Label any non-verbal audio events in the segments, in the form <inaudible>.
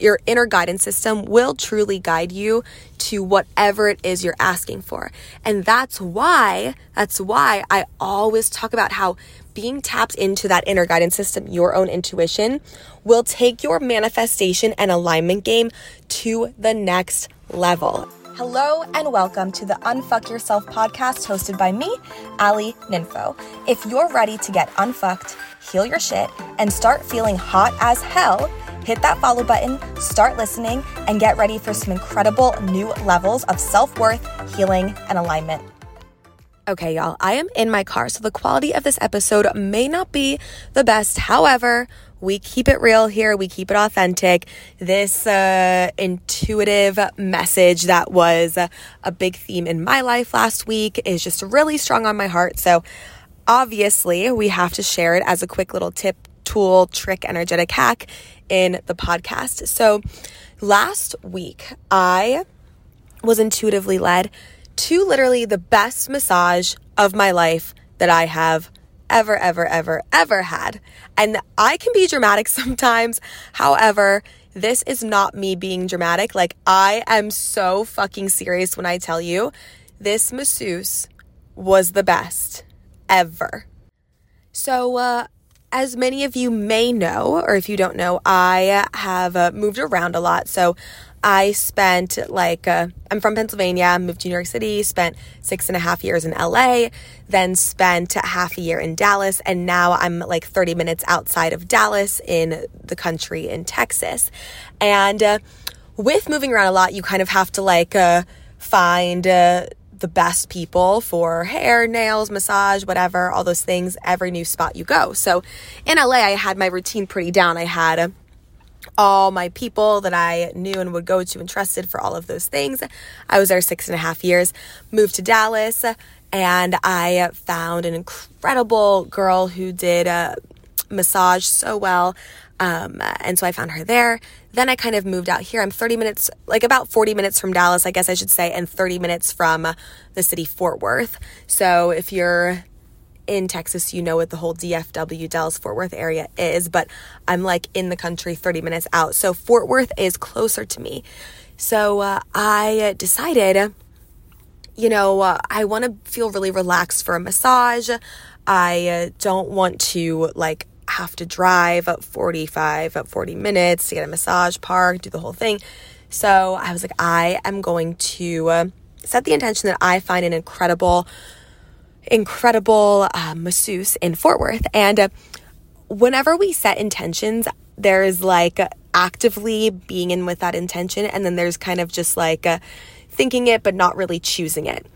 your inner guidance system will truly guide you to whatever it is you're asking for. And that's why, that's why I always talk about how being tapped into that inner guidance system, your own intuition, will take your manifestation and alignment game to the next level. Hello and welcome to the Unfuck Yourself podcast hosted by me, Ali Ninfo. If you're ready to get unfucked, heal your shit, and start feeling hot as hell, hit that follow button, start listening, and get ready for some incredible new levels of self worth, healing, and alignment. Okay, y'all, I am in my car, so the quality of this episode may not be the best. However, we keep it real here, we keep it authentic. This uh, intuitive message that was a big theme in my life last week is just really strong on my heart. So, obviously, we have to share it as a quick little tip, tool, trick, energetic hack in the podcast. So, last week, I was intuitively led to literally the best massage of my life that I have ever, ever, ever, ever had. And I can be dramatic <laughs> sometimes. However, this is not me being dramatic. Like, I am so fucking serious when I tell you this masseuse was the best ever. So, uh, as many of you may know, or if you don't know, I have uh, moved around a lot. So I spent like, uh, I'm from Pennsylvania, moved to New York City, spent six and a half years in LA, then spent half a year in Dallas, and now I'm like 30 minutes outside of Dallas in the country in Texas. And uh, with moving around a lot, you kind of have to like uh, find uh, the best people for hair, nails, massage, whatever, all those things, every new spot you go. So in LA, I had my routine pretty down. I had all my people that I knew and would go to and trusted for all of those things. I was there six and a half years, moved to Dallas, and I found an incredible girl who did a massage so well. Um, and so I found her there. Then I kind of moved out here. I'm 30 minutes, like about 40 minutes from Dallas, I guess I should say, and 30 minutes from the city Fort Worth. So if you're in Texas, you know what the whole DFW, Dallas Fort Worth area is, but I'm like in the country 30 minutes out. So Fort Worth is closer to me. So uh, I decided, you know, uh, I want to feel really relaxed for a massage. I uh, don't want to like have to drive up 45, up 40 minutes to get a massage park, do the whole thing. So I was like, I am going to uh, set the intention that I find an incredible incredible uh, masseuse in Fort Worth. And uh, whenever we set intentions, there's like actively being in with that intention, and then there's kind of just like uh, thinking it, but not really choosing it.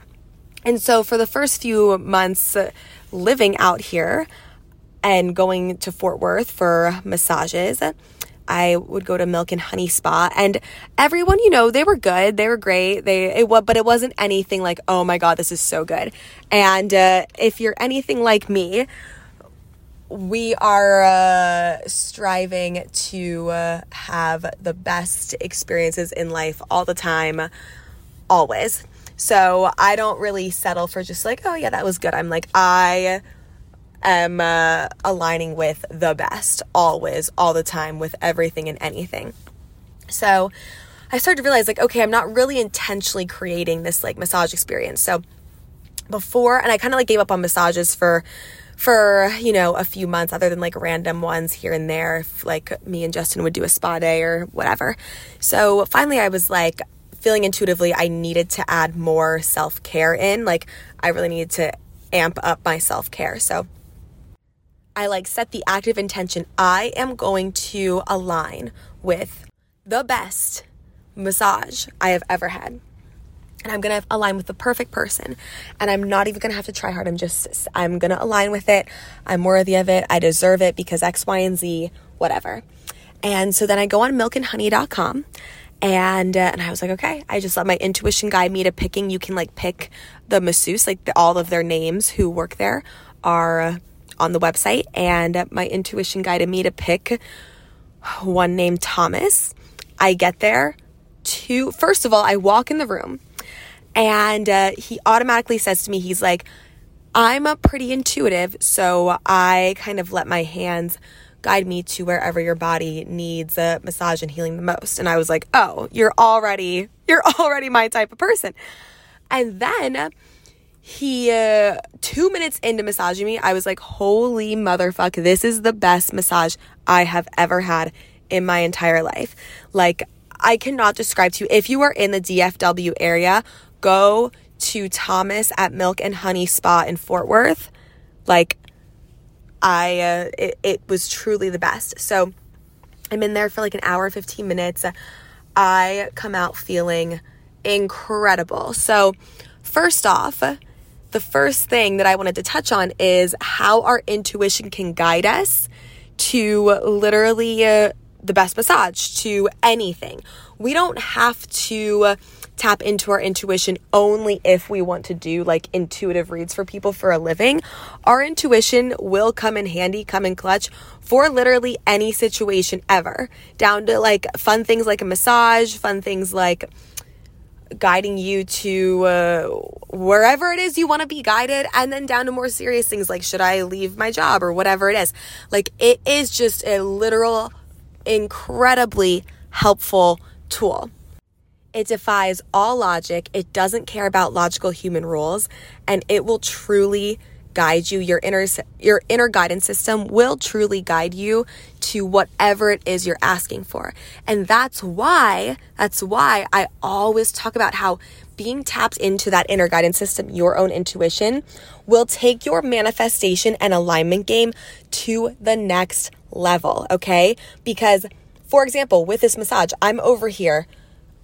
And so for the first few months uh, living out here and going to Fort Worth for massages, I would go to Milk and Honey Spa, and everyone, you know, they were good, they were great. They it was, but it wasn't anything like, oh my god, this is so good. And uh, if you're anything like me, we are uh, striving to uh, have the best experiences in life all the time, always. So I don't really settle for just like, oh yeah, that was good. I'm like, I am uh, aligning with the best always, all the time, with everything and anything. So I started to realize, like, okay, I'm not really intentionally creating this like massage experience. So before, and I kind of like gave up on massages for for you know a few months other than like random ones here and there if like me and justin would do a spa day or whatever so finally i was like feeling intuitively i needed to add more self-care in like i really needed to amp up my self-care so I like set the active intention. I am going to align with the best massage I have ever had. And I'm going to align with the perfect person. And I'm not even going to have to try hard. I'm just, I'm going to align with it. I'm worthy of it. I deserve it because X, Y, and Z, whatever. And so then I go on milkandhoney.com and uh, and I was like, okay. I just let my intuition guide me to picking. You can like pick the masseuse, like the, all of their names who work there are on the website, and my intuition guided me to pick one named Thomas. I get there to, first of all, I walk in the room and uh, he automatically says to me, he's like, I'm a pretty intuitive, so I kind of let my hands guide me to wherever your body needs a massage and healing the most. And I was like, oh, you're already, you're already my type of person. And then he, uh, two minutes into massaging me, I was like, holy motherfuck, this is the best massage I have ever had in my entire life. Like, I cannot describe to you. If you are in the DFW area, go to Thomas at Milk and Honey Spa in Fort Worth. Like, I, uh, it, it was truly the best. So I'm in there for like an hour, 15 minutes. I come out feeling incredible. So, first off, the first thing that I wanted to touch on is how our intuition can guide us to literally uh, the best massage, to anything. We don't have to tap into our intuition only if we want to do like intuitive reads for people for a living. Our intuition will come in handy, come in clutch for literally any situation ever, down to like fun things like a massage, fun things like guiding you to uh, wherever it is you want to be guided, and then down to more serious things like should I leave my job or whatever it is. Like it is just a literal, incredibly helpful tool. It defies all logic, it doesn't care about logical human rules, and it will truly guide you. Your inner your inner guidance system will truly guide you to whatever it is you're asking for. And that's why that's why I always talk about how being tapped into that inner guidance system, your own intuition, will take your manifestation and alignment game to the next level, okay? Because for example, with this massage, I'm over here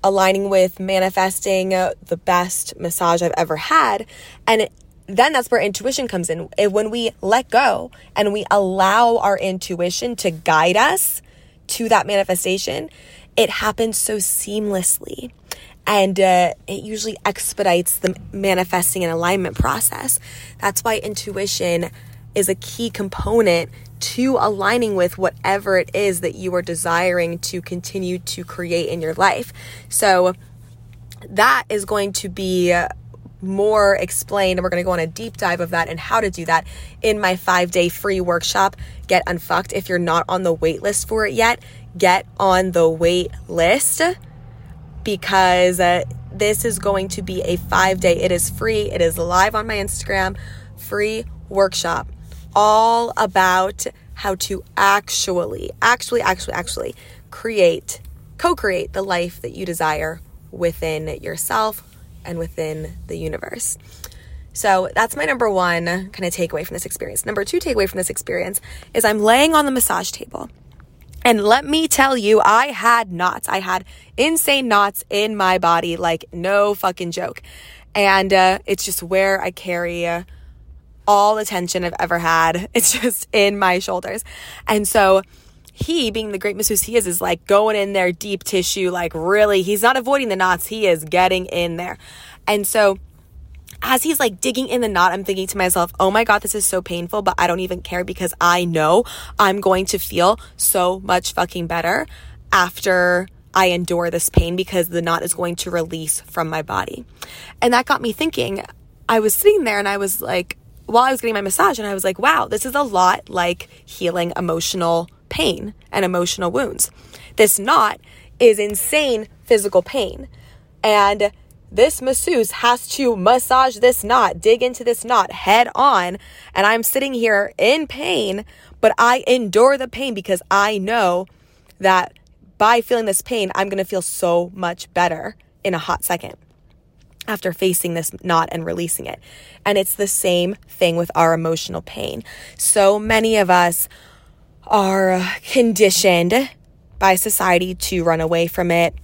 aligning with manifesting uh, the best massage I've ever had. And then that's where intuition comes in. When we let go and we allow our intuition to guide us to that manifestation, it happens so seamlessly. And uh, it usually expedites the manifesting and alignment process. That's why intuition is a key component to aligning with whatever it is that you are desiring to continue to create in your life. So that is going to be more explained and we're going to go on a deep dive of that and how to do that in my 5-day free workshop Get Unfucked. If you're not on the wait list for it yet, get on the wait list because uh, this is going to be a 5-day it is free. It is live on my Instagram, free workshop all about how to actually, actually, actually, actually create, co create the life that you desire within yourself and within the universe. So that's my number one kind of takeaway from this experience. Number two takeaway from this experience is I'm laying on the massage table. And let me tell you, I had knots. I had insane knots in my body, like no fucking joke. And uh, it's just where I carry. Uh, all the tension I've ever had. <laughs> It's just in my shoulders. And so he, being the great masseuse he is, is like going in there deep tissue, like really, he's not avoiding the knots, he is getting in there. And so as he's like digging in the knot, I'm thinking to myself, oh my God, this is so painful, but I don't even care because I know I'm going to feel so much fucking better after I endure this pain because the knot is going to release from my body. And that got me thinking. I was sitting there and I was like, while I was getting my massage, and I was like, wow, this is a lot like healing emotional pain and emotional wounds. This knot is insane physical pain. And this masseuse has to massage this knot, dig into this knot head on. And I'm sitting here in pain, but I endure the pain because I know that by feeling this pain, I'm going to feel so much better in a hot second after facing this knot and releasing it. And it's the same thing with our emotional pain. So many of us are conditioned by society to run away from it,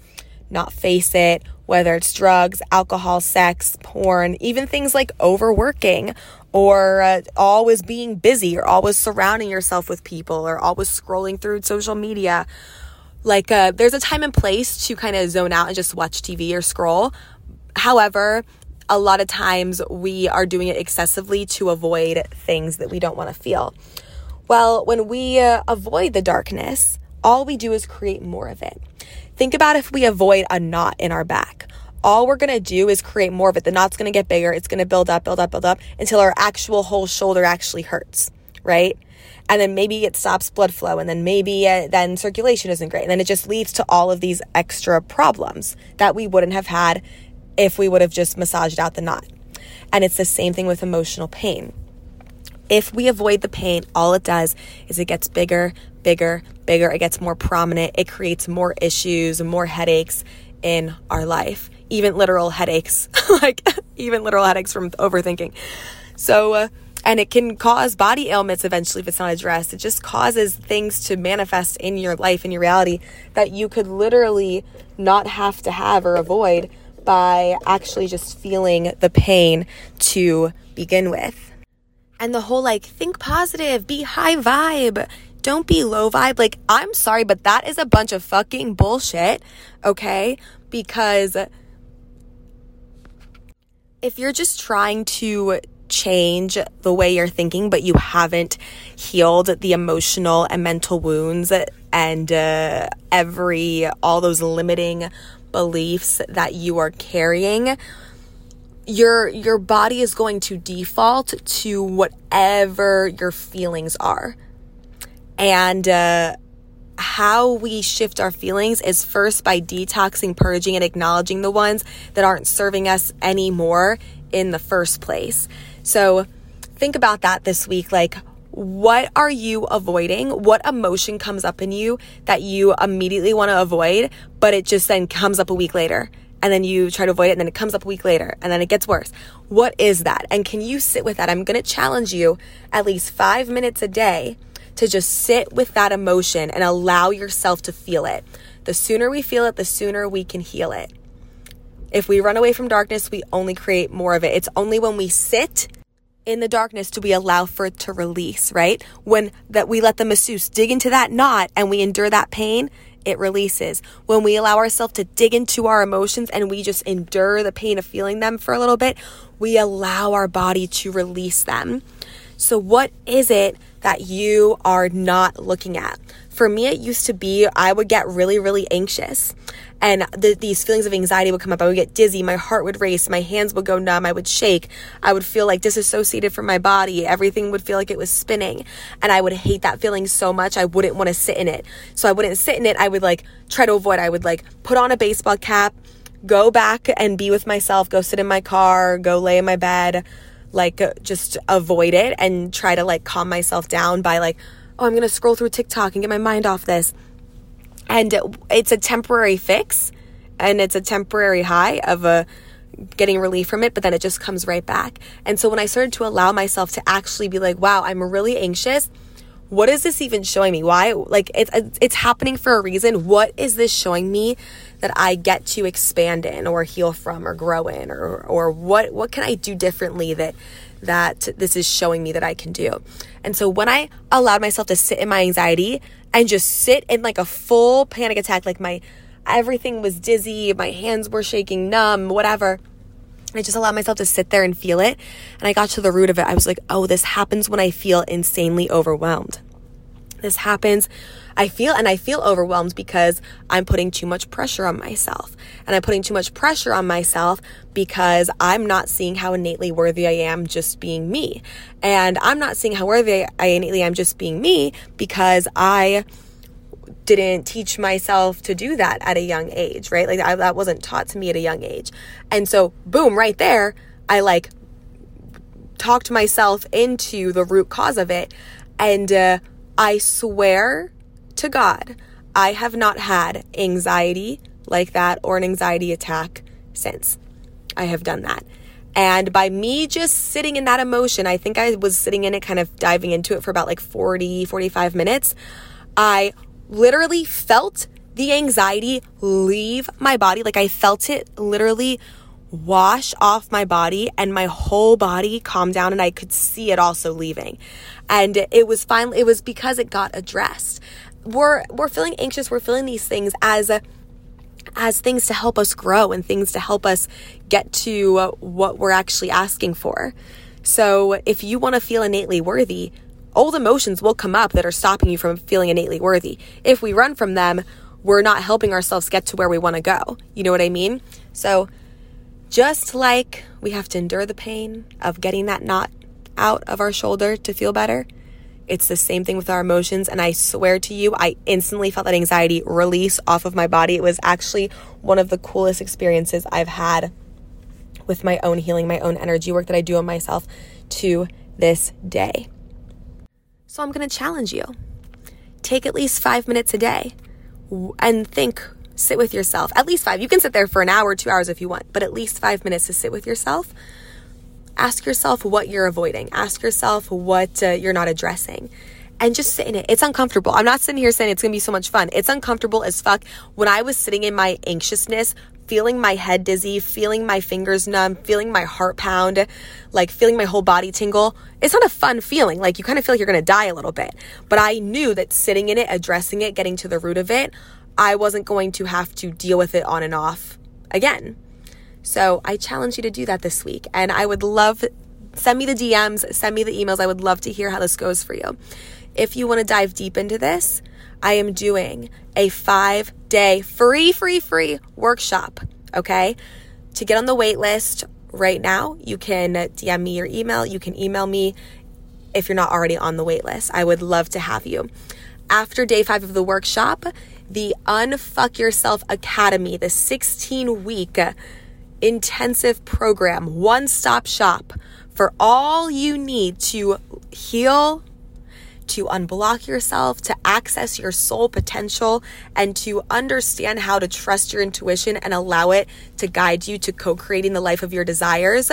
not face it, whether it's drugs, alcohol, sex, porn, even things like overworking or uh, always being busy or always surrounding yourself with people or always scrolling through social media. Like, uh, there's a time and place to kind of zone out and just watch TV or scroll. However, a lot of times we are doing it excessively to avoid things that we don't want to feel. Well, when we uh, avoid the darkness, all we do is create more of it. Think about if we avoid a knot in our back. All we're gonna do is create more of it. The knot's gonna get bigger, it's gonna build up, build up, build up until our actual whole shoulder actually hurts, right? And then maybe it stops blood flow, and then maybe uh, then circulation isn't great. And then it just leads to all of these extra problems that we wouldn't have had if we would have just massaged out the knot. And it's the same thing with emotional pain. If we avoid the pain, all it does is it gets bigger, bigger, bigger. It gets more prominent. It creates more issues, more headaches in our life, even literal headaches, <laughs> like even literal headaches from overthinking. So, uh, and it can cause body ailments eventually if it's not addressed. It just causes things to manifest in your life, in your reality, that you could literally not have to have or avoid by actually just feeling the pain to begin with. And the whole like, think positive, be high vibe, don't be low vibe. Like, I'm sorry, but that is a bunch of fucking bullshit, okay? Because if you're just trying to change the way you're thinking, but you haven't healed the emotional and mental wounds and uh, every, all those limiting beliefs that you are carrying, your your body is going to default to whatever your feelings are. And uh, how we shift our feelings is first by detoxing, purging, and acknowledging the ones that aren't serving us anymore in the first place. So think about that this week. Like, what are you avoiding? What emotion comes up in you that you immediately want to avoid, but it just then comes up a week later? And then you try to avoid it, and then it comes up a week later, and then it gets worse. What is that? And can you sit with that? I'm going to challenge you at least five minutes a day to just sit with that emotion and allow yourself to feel it. The sooner we feel it, the sooner we can heal it. If we run away from darkness, we only create more of it. It's only when we sit in the darkness do we allow for it to release, right? When that we let the masseuse dig into that knot and we endure that pain, it releases. When we allow ourselves to dig into our emotions and we just endure the pain of feeling them for a little bit, we allow our body to release them. So, what is it that you are not looking at? For me, it used to be I would get really, really anxious and the, these feelings of anxiety would come up. I would get dizzy, my heart would race, my hands would go numb, I would shake, I would feel like disassociated from my body, everything would feel like it was spinning, and I would hate that feeling so much I wouldn't want to sit in it. So I wouldn't sit in it, I would like try to avoid. I would like put on a baseball cap, go back and be with myself, go sit in my car, go lay in my bed, like uh, just avoid it and try to like calm myself down by like oh, I'm going to scroll through TikTok and get my mind off this. And it's a temporary fix and it's a temporary high of a getting relief from it, but then it just comes right back. And so when I started to allow myself to actually be like, wow, I'm really anxious. What is this even showing me? Why? Like it's it's happening for a reason. What is this showing me that I get to expand in or heal from or grow in or or what what can I do differently that that this is showing me that I can do. And so when I allowed myself to sit in my anxiety and just sit in like a full panic attack, like my everything was dizzy, my hands were shaking, numb, whatever. I just allowed myself to sit there and feel it. And I got to the root of it. I was like, oh, this happens when I feel insanely overwhelmed. This happens I feel, and I feel overwhelmed because I'm putting too much pressure on myself. And I'm putting too much pressure on myself because I'm not seeing how innately worthy I am just being me. And I'm not seeing how worthy I innately am just being me because I didn't teach myself to do that at a young age, right? Like I, that wasn't taught to me at a young age. And so, boom, right there, I like talked myself into the root cause of it. And uh, I swear to God, I have not had anxiety like that or an anxiety attack since I have done that. And by me just sitting in that emotion, I think I was sitting in it, kind of diving into it for about like 40, 45 minutes. I literally felt the anxiety leave my body. Like I felt it literally wash off my body and my whole body calmed down and I could see it also leaving. And it was finally, it was because it got addressed we're we're feeling anxious we're feeling these things as as things to help us grow and things to help us get to what we're actually asking for so if you want to feel innately worthy old emotions will come up that are stopping you from feeling innately worthy if we run from them we're not helping ourselves get to where we want to go you know what i mean so just like we have to endure the pain of getting that knot out of our shoulder to feel better It's the same thing with our emotions. And I swear to you, I instantly felt that anxiety release off of my body. It was actually one of the coolest experiences I've had with my own healing, my own energy work that I do on myself to this day. So I'm going to challenge you. Take at least five minutes a day and think, sit with yourself. At least five. You can sit there for an hour, two hours if you want, but at least five minutes to sit with yourself. Ask yourself what you're avoiding. Ask yourself what uh, you're not addressing and just sit in it. It's uncomfortable. I'm not sitting here saying it's to be so much fun. It's uncomfortable as fuck. When I was sitting in my anxiousness, feeling my head dizzy, feeling my fingers numb, feeling my heart pound, like feeling my whole body tingle. It's not a fun feeling. Like you kind of feel like you're going to die a little bit. But I knew that sitting in it, addressing it, getting to the root of it, I wasn't going to have to deal with it on and off again. So I challenge you to do that this week. And I would love, send me the DMs, send me the emails. I would love to hear how this goes for you. If you want to dive deep into this, I am doing a five day free, free, free workshop. Okay. To get on the wait list right now, you can DM me your email. You can email me if you're not already on the wait list. I would love to have you. After day five of the workshop, the Unfuck Yourself Academy, the 16 week intensive program, one stop shop for all you need to heal to unblock yourself, to access your soul potential, and to understand how to trust your intuition and allow it to guide you to co creating the life of your desires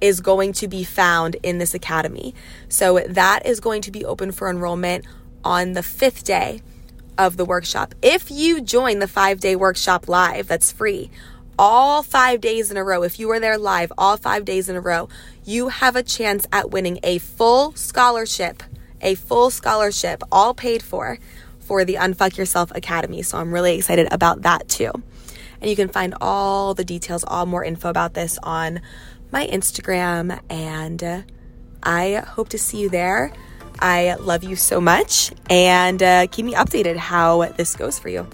is going to be found in this academy. So that is going to be open for enrollment on the fifth day of the workshop. If you join the five day workshop live, that's free. All five days in a row, if you are there live all five days in a row, you have a chance at winning a full scholarship a full scholarship, all paid for, for the Unfuck Yourself Academy. So I'm really excited about that too. And you can find all the details, all more info about this on my Instagram. And uh, I hope to see you there. I love you so much and uh, keep me updated how this goes for you.